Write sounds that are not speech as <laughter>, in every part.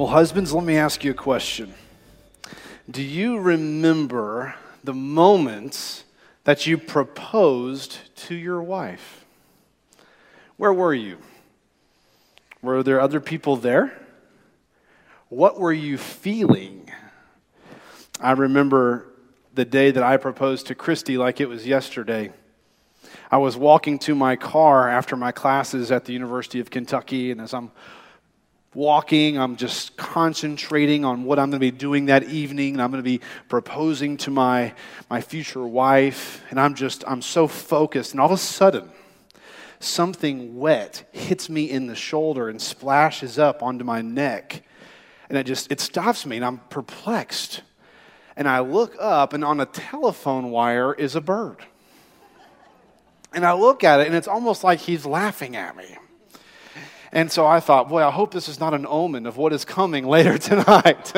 Well, husbands, let me ask you a question. Do you remember the moment that you proposed to your wife? Where were you? Were there other people there? What were you feeling? I remember the day that I proposed to Christy like it was yesterday. I was walking to my car after my classes at the University of Kentucky, and as I'm walking, I'm just concentrating on what I'm going to be doing that evening, and I'm going to be proposing to my, my future wife, and I'm just, I'm so focused, and all of a sudden, something wet hits me in the shoulder and splashes up onto my neck, and it just, it stops me, and I'm perplexed. And I look up, and on a telephone wire is a bird. And I look at it, and it's almost like he's laughing at me. And so I thought, boy, I hope this is not an omen of what is coming later <laughs> tonight.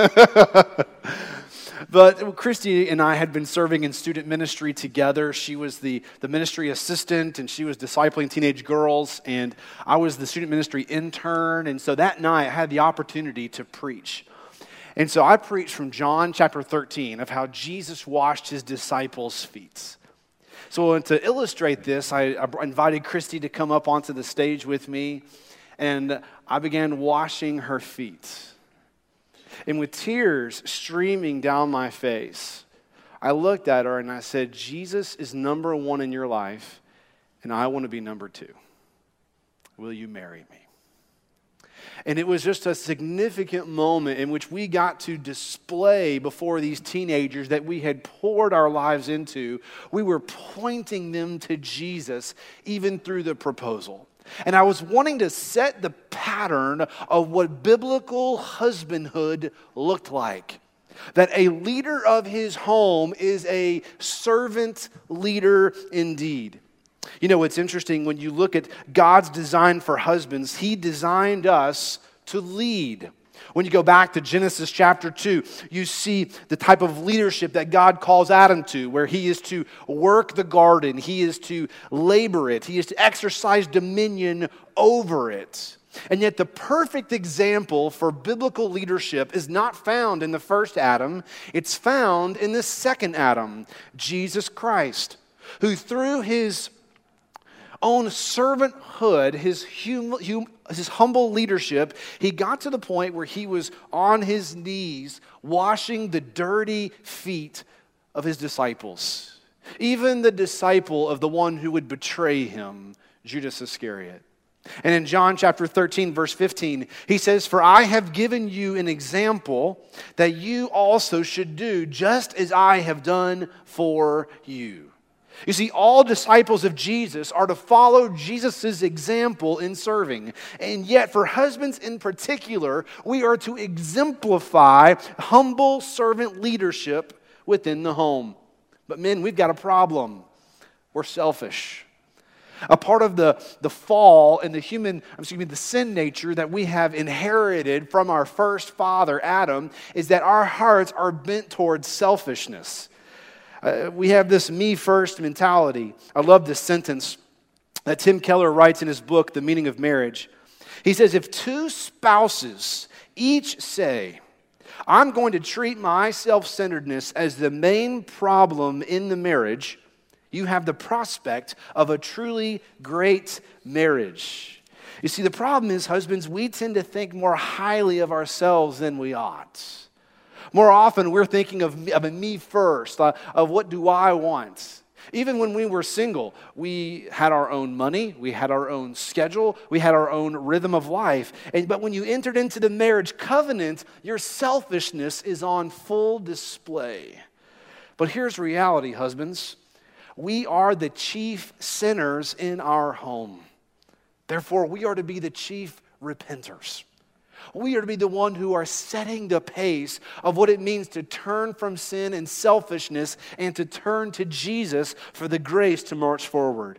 but Christy and I had been serving in student ministry together. She was the, the ministry assistant and she was discipling teenage girls, and I was the student ministry intern. And so that night I had the opportunity to preach. And so I preached from John chapter 13 of how Jesus washed his disciples' feet. So to illustrate this, I invited Christy to come up onto the stage with me and I began washing her feet. And with tears streaming down my face, I looked at her and I said, Jesus is number one in your life, and I want to be number two. Will you marry me? And it was just a significant moment in which we got to display before these teenagers that we had poured our lives into. We were pointing them to Jesus even through the proposal. And I was wanting to set the pattern of what biblical husbandhood looked like. That a leader of his home is a servant leader indeed. You know, it's interesting when you look at God's design for husbands, he designed us to lead. When you go back to Genesis chapter 2, you see the type of leadership that God calls Adam to, where he is to work the garden, he is to labor it, he is to exercise dominion over it. And yet, the perfect example for biblical leadership is not found in the first Adam, it's found in the second Adam, Jesus Christ, who through his own servanthood, his, hum, hum, his humble leadership, he got to the point where he was on his knees washing the dirty feet of his disciples. Even the disciple of the one who would betray him, Judas Iscariot. And in John chapter 13, verse 15, he says, For I have given you an example that you also should do, just as I have done for you. You see, all disciples of Jesus are to follow Jesus' example in serving. And yet, for husbands in particular, we are to exemplify humble servant leadership within the home. But, men, we've got a problem. We're selfish. A part of the, the fall and the human, excuse me, the sin nature that we have inherited from our first father, Adam, is that our hearts are bent towards selfishness. Uh, we have this me first mentality. I love this sentence that Tim Keller writes in his book, The Meaning of Marriage. He says, If two spouses each say, I'm going to treat my self centeredness as the main problem in the marriage, you have the prospect of a truly great marriage. You see, the problem is, husbands, we tend to think more highly of ourselves than we ought. More often, we're thinking of, of me first, uh, of what do I want. Even when we were single, we had our own money, we had our own schedule, we had our own rhythm of life. And, but when you entered into the marriage covenant, your selfishness is on full display. But here's reality, husbands we are the chief sinners in our home. Therefore, we are to be the chief repenters. We are to be the one who are setting the pace of what it means to turn from sin and selfishness and to turn to Jesus for the grace to march forward.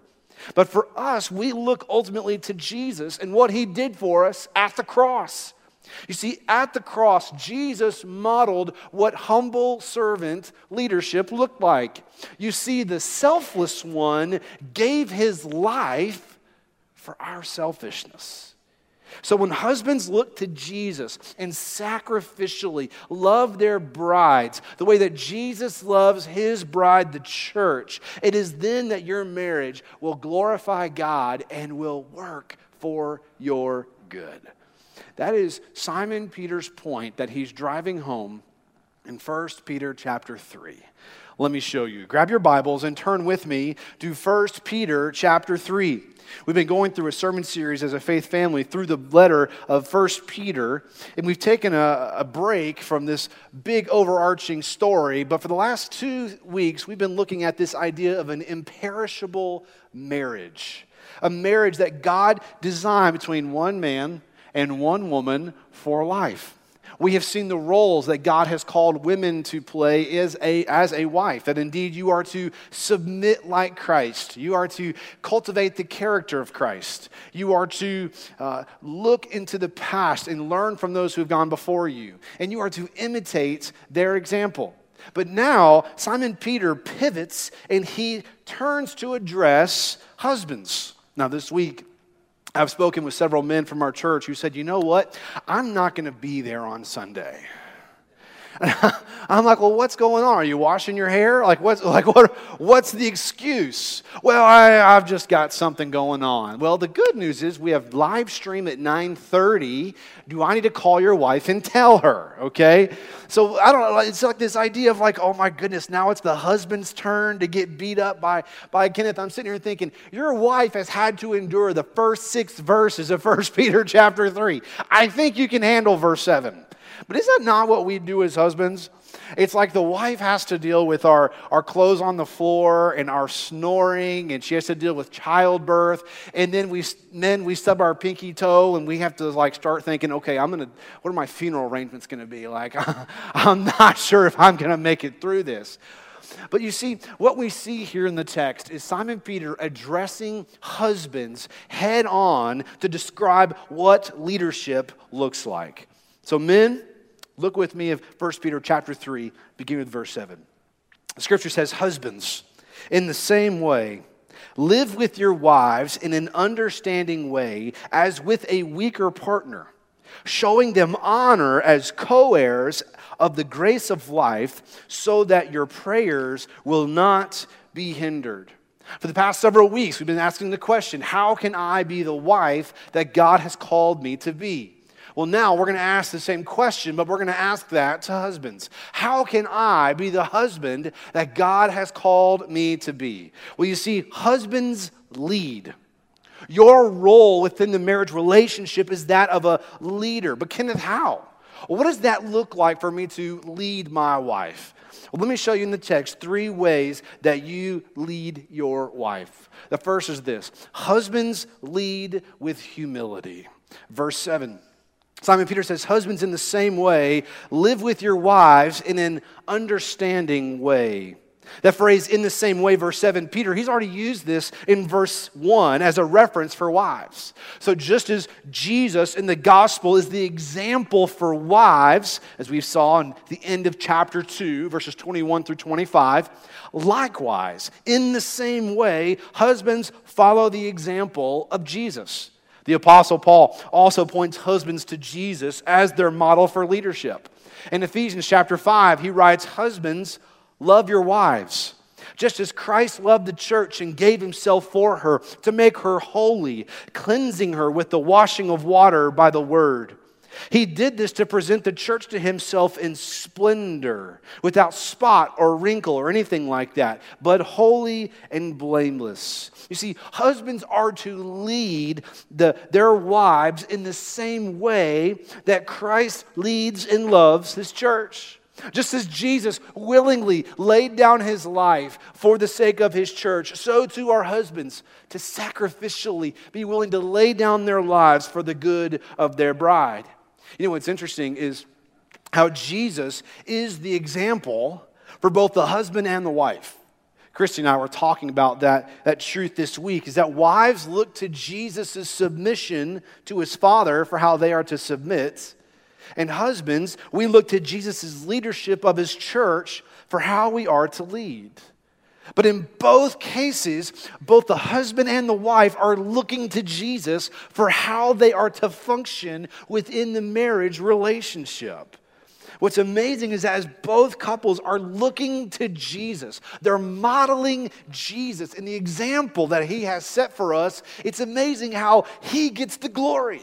But for us, we look ultimately to Jesus and what he did for us at the cross. You see, at the cross, Jesus modeled what humble servant leadership looked like. You see, the selfless one gave his life for our selfishness. So when husbands look to Jesus and sacrificially love their brides the way that Jesus loves his bride, the church, it is then that your marriage will glorify God and will work for your good. That is Simon Peter's point that he's driving home in 1 Peter chapter 3. Let me show you. Grab your Bibles and turn with me to 1 Peter chapter 3. We've been going through a sermon series as a faith family through the letter of 1 Peter, and we've taken a, a, break from this big overarching story. But for the last two weeks, we've been looking at this idea of an imperishable marriage, a marriage that God designed between one man and one woman for life. We have seen the roles that God has called women to play as a, as a wife, that indeed you are to submit like Christ. You are to cultivate the character of Christ. You are to uh, look into the past and learn from those who have gone before you. And you are to imitate their example. But now, Simon Peter pivots and he turns to address husbands. Now, this week, I've spoken with several men from our church who said, you know what? I'm not going to be there on Sunday. <laughs> I'm like, well, what's going on? Are you washing your hair? Like, what's, <laughs> like what, what's the excuse? Well, I, I've just got something going on. Well, the good news is we have live stream at 9.30. Do I need to call your wife and tell her, okay? So I don't know. It's like this idea of like, oh my goodness, now it's the husband's turn to get beat up by, by Kenneth. I'm sitting here thinking, your wife has had to endure the first six verses of <laughs> First Peter chapter 3. I think you can handle verse 7. But is that not what we do as husbands? It's like the wife has to deal with our, our clothes on the floor and our snoring, and she has to deal with childbirth. And then we men we stub our pinky toe, and we have to like start thinking, okay, I'm gonna. What are my funeral arrangements gonna be like? <laughs> I'm not sure if I'm gonna make it through this. But you see, what we see here in the text is Simon Peter addressing husbands head on to describe what leadership looks like. So, men, look with me of 1 Peter chapter 3, beginning with verse 7. The scripture says, Husbands, in the same way, live with your wives in an understanding way as with a weaker partner, showing them honor as co heirs of the grace of life, so that your prayers will not be hindered. For the past several weeks, we've been asking the question how can I be the wife that God has called me to be? Well, now we're going to ask the same question, but we're going to ask that to husbands. How can I be the husband that God has called me to be? Well, you see, husbands lead. Your role within the marriage relationship is that of a leader. But, Kenneth, how? what does that look like for me to lead my wife? Well, let me show you in the text three ways that you lead your wife. The first is this Husbands lead with humility. Verse 7. Simon Peter says, Husbands, in the same way, live with your wives in an understanding way. That phrase, in the same way, verse 7, Peter, he's already used this in verse 1 as a reference for wives. So, just as Jesus in the gospel is the example for wives, as we saw in the end of chapter 2, verses 21 through 25, likewise, in the same way, husbands follow the example of Jesus. The Apostle Paul also points husbands to Jesus as their model for leadership. In Ephesians chapter 5, he writes, Husbands, love your wives, just as Christ loved the church and gave himself for her to make her holy, cleansing her with the washing of water by the word he did this to present the church to himself in splendor, without spot or wrinkle or anything like that, but holy and blameless. You see, husbands are to lead the, their wives in the same way that Christ leads and loves his church. Just as Jesus willingly laid down his life for the sake of his church, so too our husbands to sacrificially be willing to lay down their lives for the good of their bride. You know what's interesting is how Jesus is the example for both the husband and the wife. Christy and I were talking about that, that truth this week is that wives look to Jesus' submission to his father for how they are to submit. And husbands, we look to Jesus' leadership of his church for how we are to lead. But in both cases, both the husband and the wife are looking to Jesus for how they are to function within the marriage relationship. What's amazing is that as both couples are looking to Jesus, they're modeling Jesus in the example that he has set for us. It's amazing how he gets the glory.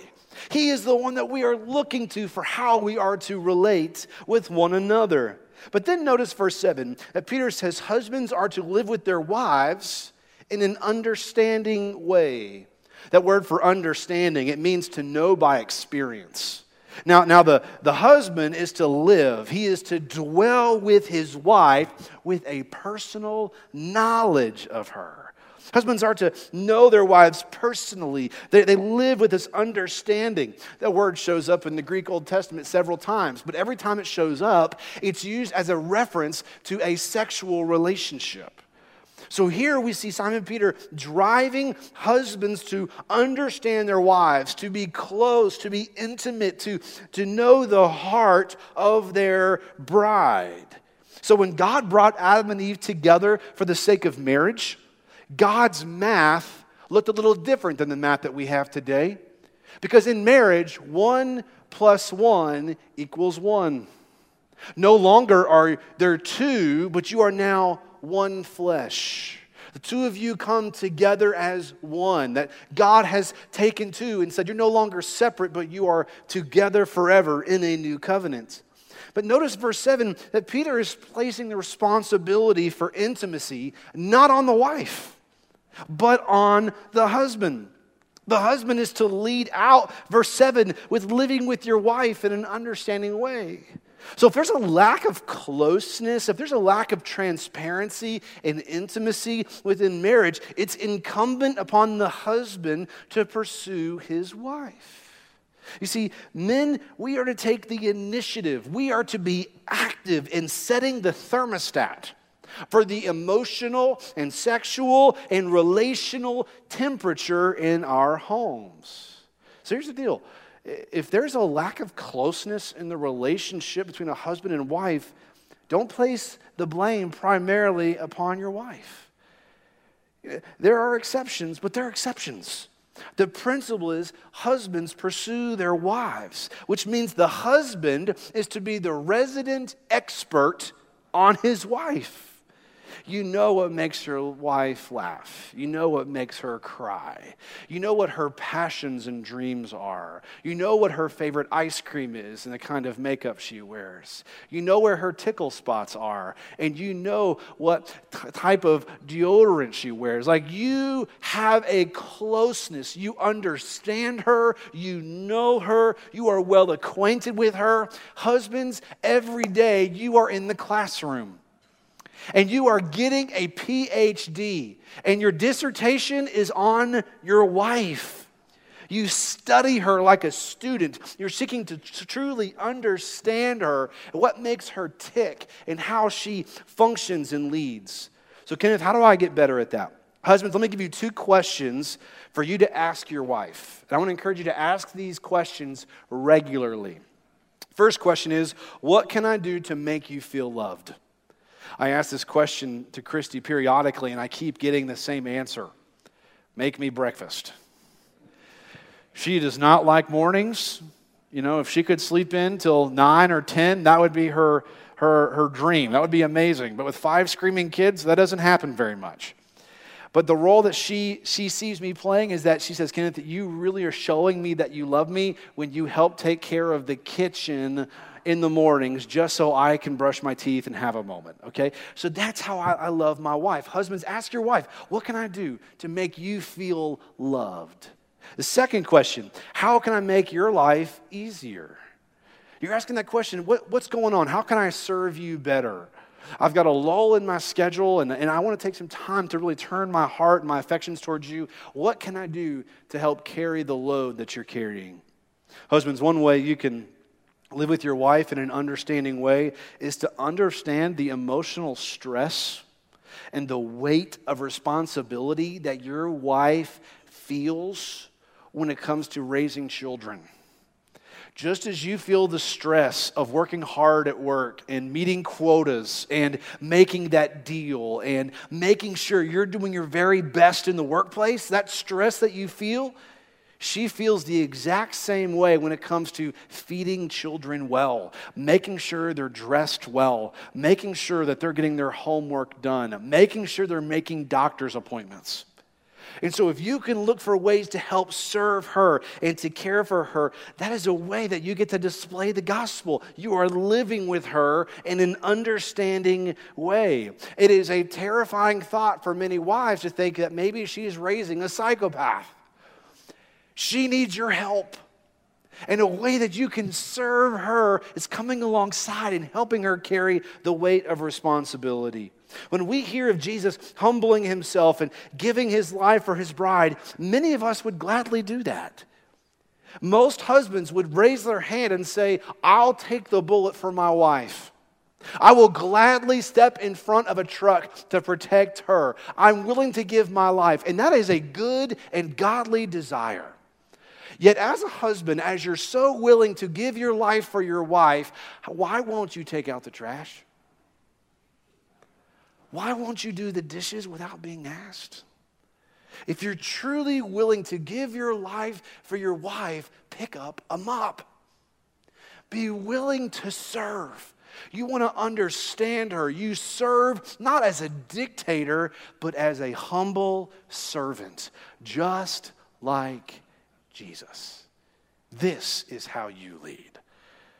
He is the one that we are looking to for how we are to relate with one another. But then notice verse 7 that Peter says husbands are to live with their wives in an understanding way. That word for understanding, it means to know by experience. Now, now the, the husband is to live, he is to dwell with his wife with a personal knowledge of her. Husbands are to know their wives personally. They, they live with this understanding. That word shows up in the Greek Old Testament several times, but every time it shows up, it's used as a reference to a sexual relationship. So here we see Simon Peter driving husbands to understand their wives, to be close, to be intimate, to, to know the heart of their bride. So when God brought Adam and Eve together for the sake of marriage, God's math looked a little different than the math that we have today. Because in marriage, one plus one equals one. No longer are there two, but you are now one flesh. The two of you come together as one, that God has taken two and said, You're no longer separate, but you are together forever in a new covenant. But notice verse 7 that Peter is placing the responsibility for intimacy not on the wife but on the husband. The husband is to lead out, verse 7, with living with your wife in an understanding way. So, if there's a lack of closeness, if there's a lack of transparency and intimacy within marriage, it's incumbent upon the husband to pursue his wife. You see, men, we are to take the initiative. We are to be active in setting the thermostat for the emotional and sexual and relational temperature in our homes. So here's the deal if there's a lack of closeness in the relationship between a husband and wife, don't place the blame primarily upon your wife. There are exceptions, but there are exceptions. The principle is husbands pursue their wives, which means the husband is to be the resident expert on his wife. You know what makes your wife laugh. You know what makes her cry. You know what her passions and dreams are. You know what her favorite ice cream is and the kind of makeup she wears. You know where her tickle spots are. And you know what t- type of deodorant she wears. Like you have a closeness. You understand her. You know her. You are well acquainted with her. Husbands, every day you are in the classroom and you are getting a PhD, and your dissertation is on your wife. You study her like a student. You're seeking to truly understand her, what makes her tick, and how she functions and leads. So, Kenneth, how do I get better at that? Husbands, let me give you two questions for you to ask your wife. And I want to encourage you to ask these questions regularly. First question is What can I do to make you feel loved? I ask this question to Christy periodically, and I keep getting the same answer make me breakfast. She does not like mornings. You know, if she could sleep in till 9 or 10, that would be her, her, her dream. That would be amazing. But with five screaming kids, that doesn't happen very much. But the role that she, she sees me playing is that she says, Kenneth, you really are showing me that you love me when you help take care of the kitchen in the mornings just so I can brush my teeth and have a moment, okay? So that's how I, I love my wife. Husbands, ask your wife, what can I do to make you feel loved? The second question, how can I make your life easier? You're asking that question, what, what's going on? How can I serve you better? I've got a lull in my schedule and, and I want to take some time to really turn my heart and my affections towards you. What can I do to help carry the load that you're carrying? Husbands, one way you can live with your wife in an understanding way is to understand the emotional stress and the weight of responsibility that your wife feels when it comes to raising children. Just as you feel the stress of working hard at work and meeting quotas and making that deal and making sure you're doing your very best in the workplace, that stress that you feel, she feels the exact same way when it comes to feeding children well, making sure they're dressed well, making sure that they're getting their homework done, making sure they're making doctor's appointments. And so, if you can look for ways to help serve her and to care for her, that is a way that you get to display the gospel. You are living with her in an understanding way. It is a terrifying thought for many wives to think that maybe she's raising a psychopath. She needs your help. And a way that you can serve her is coming alongside and helping her carry the weight of responsibility. When we hear of Jesus humbling himself and giving his life for his bride, many of us would gladly do that. Most husbands would raise their hand and say, I'll take the bullet for my wife. I will gladly step in front of a truck to protect her. I'm willing to give my life. And that is a good and godly desire. Yet, as a husband, as you're so willing to give your life for your wife, why won't you take out the trash? Why won't you do the dishes without being asked? If you're truly willing to give your life for your wife, pick up a mop. Be willing to serve. You want to understand her. You serve not as a dictator, but as a humble servant, just like Jesus. This is how you lead.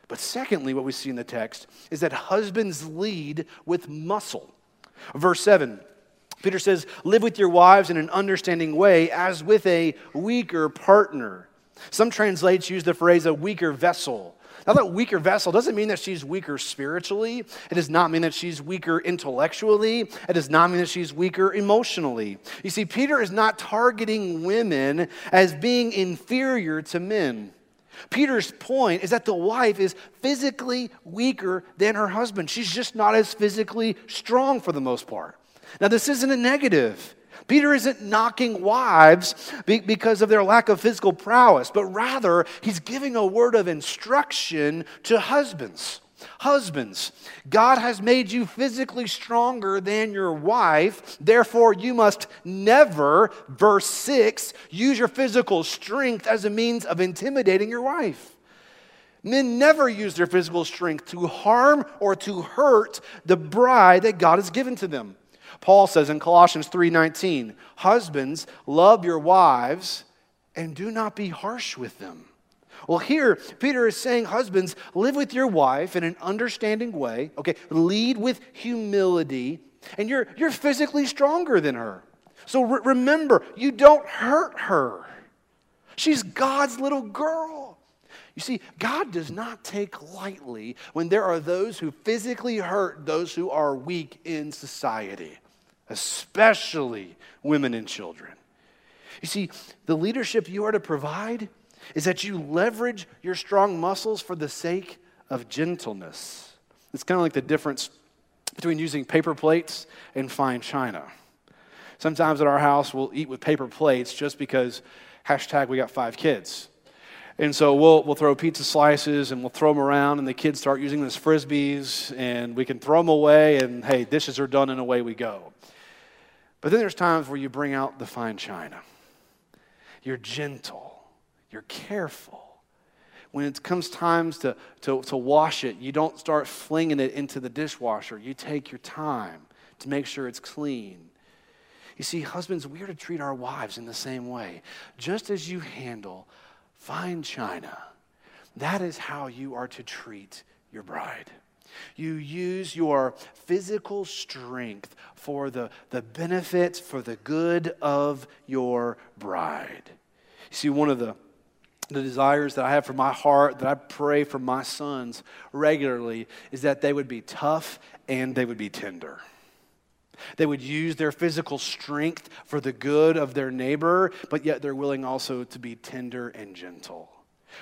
But secondly, what we see in the text is that husbands lead with muscle. Verse 7, Peter says, Live with your wives in an understanding way as with a weaker partner. Some translates use the phrase a weaker vessel. Now, that weaker vessel doesn't mean that she's weaker spiritually. It does not mean that she's weaker intellectually. It does not mean that she's weaker emotionally. You see, Peter is not targeting women as being inferior to men. Peter's point is that the wife is physically weaker than her husband. She's just not as physically strong for the most part. Now, this isn't a negative. Peter isn't knocking wives because of their lack of physical prowess, but rather he's giving a word of instruction to husbands. Husbands, God has made you physically stronger than your wife. Therefore, you must never, verse 6, use your physical strength as a means of intimidating your wife. Men never use their physical strength to harm or to hurt the bride that God has given to them. Paul says in Colossians 3:19, "Husbands, love your wives and do not be harsh with them." Well, here, Peter is saying, husbands, live with your wife in an understanding way, okay? Lead with humility, and you're, you're physically stronger than her. So re- remember, you don't hurt her. She's God's little girl. You see, God does not take lightly when there are those who physically hurt those who are weak in society, especially women and children. You see, the leadership you are to provide is that you leverage your strong muscles for the sake of gentleness. It's kind of like the difference between using paper plates and fine china. Sometimes at our house, we'll eat with paper plates just because hashtag we got five kids. And so we'll, we'll throw pizza slices and we'll throw them around, and the kids start using them as frisbees, and we can throw them away, and hey, dishes are done, and away we go. But then there's times where you bring out the fine china. You're gentle you're careful. When it comes times to, to, to wash it, you don't start flinging it into the dishwasher. You take your time to make sure it's clean. You see, husbands, we are to treat our wives in the same way. Just as you handle fine china, that is how you are to treat your bride. You use your physical strength for the, the benefits, for the good of your bride. You see, one of the the desires that I have for my heart, that I pray for my sons regularly, is that they would be tough and they would be tender. They would use their physical strength for the good of their neighbor, but yet they're willing also to be tender and gentle.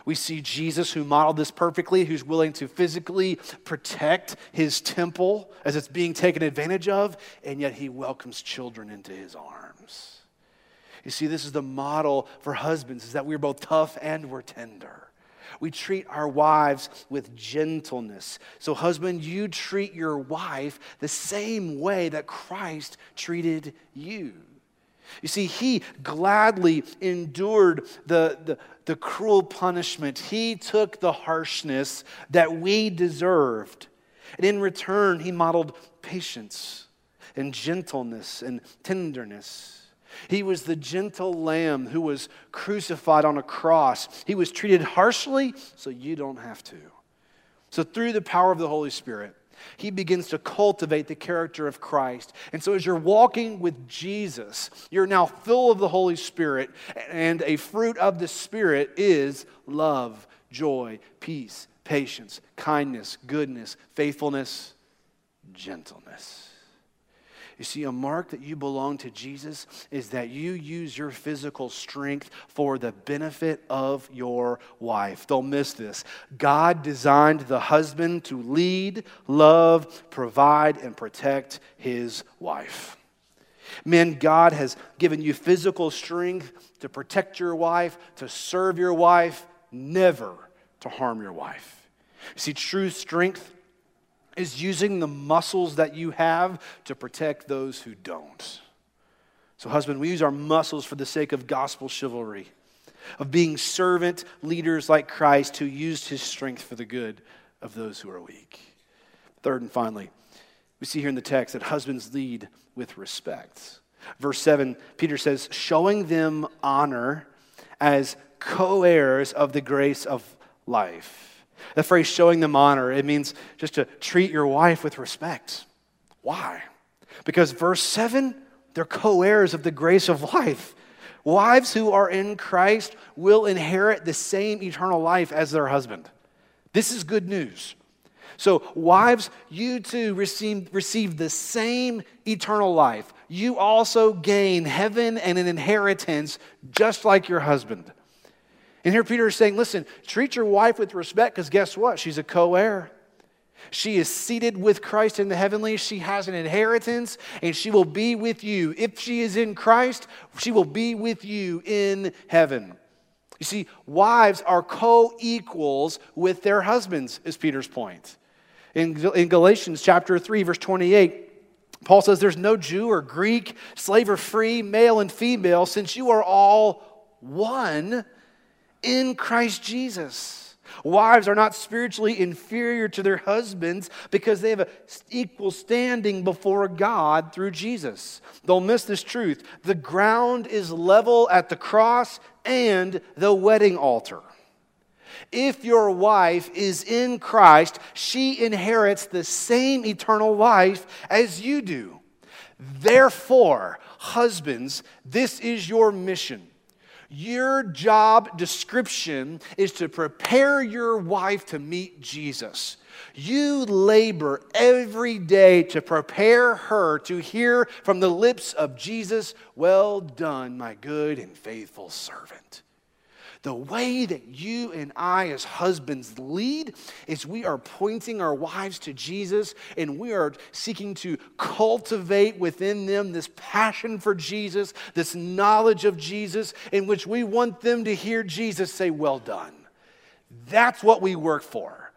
We see Jesus, who modeled this perfectly, who's willing to physically protect his temple as it's being taken advantage of, and yet he welcomes children into his arms. You see, this is the model for husbands, is that we're both tough and we're tender. We treat our wives with gentleness. So, husband, you treat your wife the same way that Christ treated you. You see, he gladly endured the, the, the, cruel punishment. He took the harshness that we deserved. And in return, he modeled patience and gentleness and tenderness. He was the gentle lamb who was crucified on a cross. He was treated harshly so you don't have to. So, through the power of the Holy Spirit, he begins to cultivate the character of Christ. And so, as you're walking with Jesus, you're now full of the Holy Spirit, and a fruit of the Spirit is love, joy, peace, patience, kindness, goodness, faithfulness, gentleness. You see, a mark that you belong to Jesus is that you use your physical strength for the benefit of your wife. Don't miss this. God designed the husband to lead, love, provide, and protect his wife. Men, God has given you physical strength to protect your wife, to serve your wife, never to harm your wife. You See, true strength is using the muscles that you have to protect those who don't. So, husband, we use our muscles for the sake of gospel chivalry, of being servant leaders like Christ who used his strength for the good of those who are weak. Third and finally, we see here in the text that husbands lead with respect. Verse 7, Peter says, showing them honor as co heirs of the grace of life. The phrase showing them honor, it means just to treat your wife with respect. Why? Because verse 7, they're co heirs of the grace of life. Wives who are in Christ will inherit the same eternal life as their husband. This is good news. So, wives, you too receive, receive the same eternal life. You also gain heaven and an inheritance just like your husband. And here Peter is saying, listen, treat your wife with respect because guess what? She's a co heir. She is seated with Christ in the heavenly. She has an inheritance and she will be with you. If she is in Christ, she will be with you in heaven. You see, wives are co equals with their husbands, is Peter's point. In, in Galatians chapter 3, verse 28, Paul says, There's no Jew or Greek, slave or free, male and female, since you are all one in Christ Jesus. Wives are not spiritually inferior to their husbands because they have an equal standing before God through Jesus. They'll miss this truth. The ground is level at the cross and the wedding altar. If your wife is in Christ, she inherits the same eternal life as you do. Therefore, husbands, this is your mission your job description is to prepare your wife to meet Jesus. You labor every day to prepare her to hear from the lips of Jesus, Well done, my good and faithful servant. The way that you and I, as husbands, lead is we are pointing our wives to Jesus and we are seeking to cultivate within them this passion for Jesus, this knowledge of Jesus, in which we want them to hear Jesus say, Well done. That's what we work for.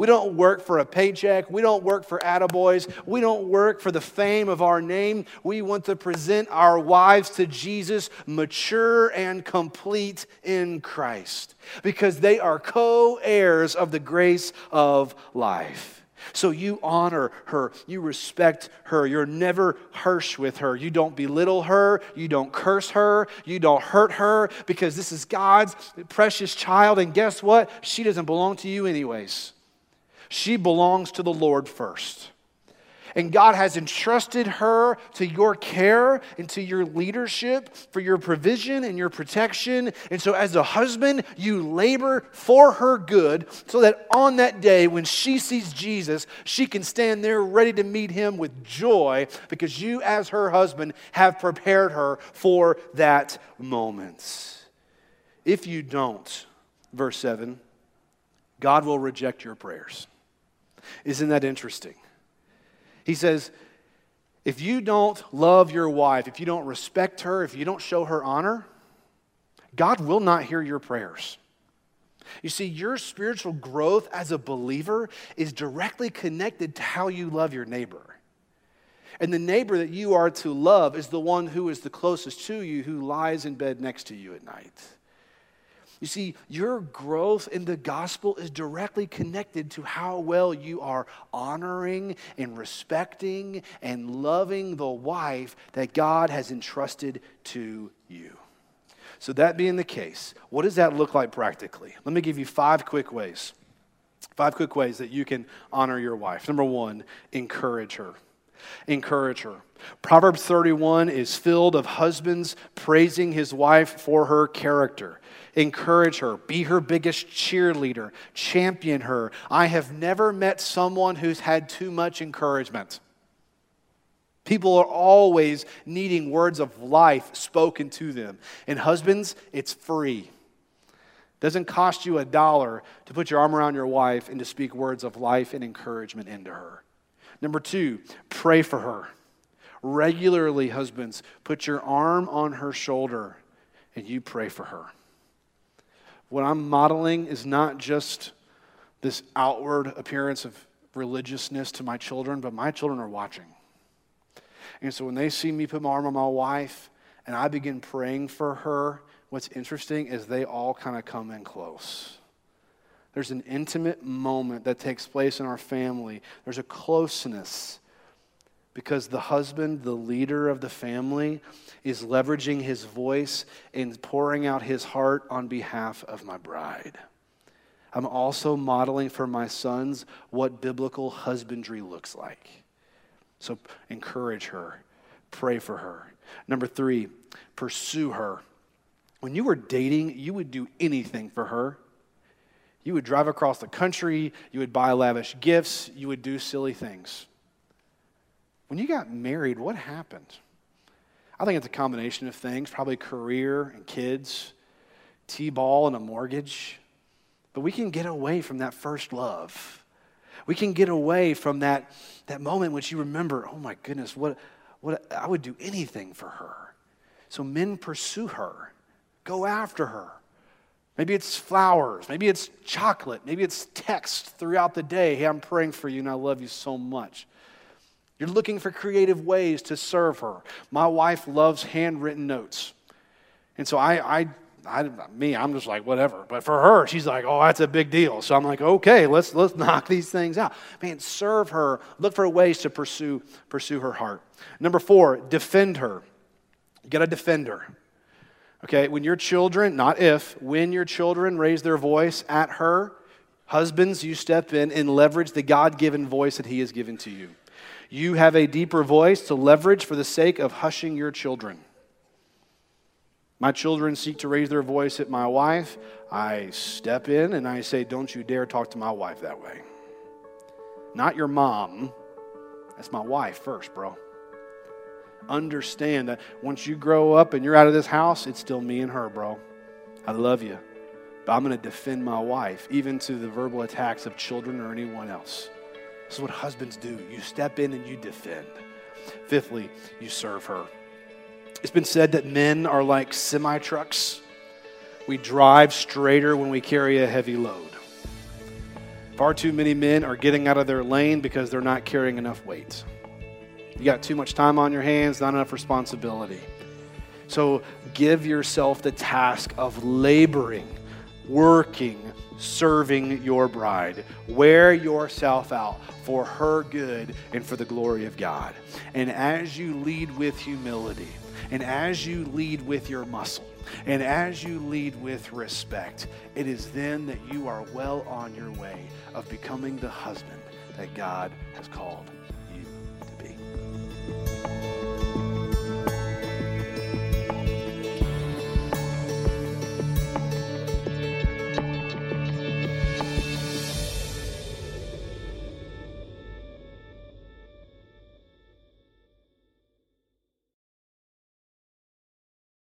We don't work for a paycheck. We don't work for attaboys. We don't work for the fame of our name. We want to present our wives to Jesus mature and complete in Christ because they are co heirs of the grace of life. So you honor her, you respect her, you're never harsh with her, you don't belittle her, you don't curse her, you don't hurt her because this is God's precious child, and guess what? She doesn't belong to you, anyways. She belongs to the Lord first. And God has entrusted her to your care and to your leadership for your provision and your protection. And so, as a husband, you labor for her good so that on that day when she sees Jesus, she can stand there ready to meet him with joy because you, as her husband, have prepared her for that moment. If you don't, verse 7, God will reject your prayers. Isn't that interesting? He says, if you don't love your wife, if you don't respect her, if you don't show her honor, God will not hear your prayers. You see, your spiritual growth as a believer is directly connected to how you love your neighbor. And the neighbor that you are to love is the one who is the closest to you, who lies in bed next to you at night. You see, your growth in the gospel is directly connected to how well you are honoring and respecting and loving the wife that God has entrusted to you. So, that being the case, what does that look like practically? Let me give you five quick ways. Five quick ways that you can honor your wife. Number one, encourage her. Encourage her. Proverbs 31 is filled of husbands praising his wife for her character. Encourage her. Be her biggest cheerleader. Champion her. I have never met someone who's had too much encouragement. People are always needing words of life spoken to them. And husbands, it's free. It doesn't cost you a dollar to put your arm around your wife and to speak words of life and encouragement into her. Number two, pray for her. Regularly, husbands, put your arm on her shoulder and you pray for her. What I'm modeling is not just this outward appearance of religiousness to my children, but my children are watching. And so when they see me put my arm on my wife and I begin praying for her, what's interesting is they all kind of come in close. There's an intimate moment that takes place in our family. There's a closeness because the husband, the leader of the family, is leveraging his voice and pouring out his heart on behalf of my bride. I'm also modeling for my sons what biblical husbandry looks like. So encourage her, pray for her. Number three, pursue her. When you were dating, you would do anything for her. You would drive across the country, you would buy lavish gifts, you would do silly things. When you got married, what happened? I think it's a combination of things, probably career and kids, T ball and a mortgage. But we can get away from that first love. We can get away from that, that moment which you remember, oh my goodness, what, what I would do anything for her. So men pursue her, go after her. Maybe it's flowers, maybe it's chocolate, maybe it's text throughout the day. Hey, I'm praying for you and I love you so much. You're looking for creative ways to serve her. My wife loves handwritten notes. And so I, I I, me, I'm just like, whatever. But for her, she's like, oh, that's a big deal. So I'm like, okay, let's, let's <laughs> knock these things out. Man, serve her. Look for ways to pursue, pursue her heart. Number four, defend her. You got to defend her. Okay, when your children, not if, when your children raise their voice at her, husbands, you step in and leverage the God given voice that He has given to you. You have a deeper voice to leverage for the sake of hushing your children. My children seek to raise their voice at my wife. I step in and I say, Don't you dare talk to my wife that way. Not your mom. That's my wife first, bro. Understand that once you grow up and you're out of this house, it's still me and her, bro. I love you. But I'm going to defend my wife, even to the verbal attacks of children or anyone else. This is what husbands do. You step in and you defend. Fifthly, you serve her. It's been said that men are like semi trucks. We drive straighter when we carry a heavy load. Far too many men are getting out of their lane because they're not carrying enough weight. You got too much time on your hands, not enough responsibility. So give yourself the task of laboring, working, serving your bride. Wear yourself out for her good and for the glory of God. And as you lead with humility, and as you lead with your muscle, and as you lead with respect, it is then that you are well on your way of becoming the husband that God has called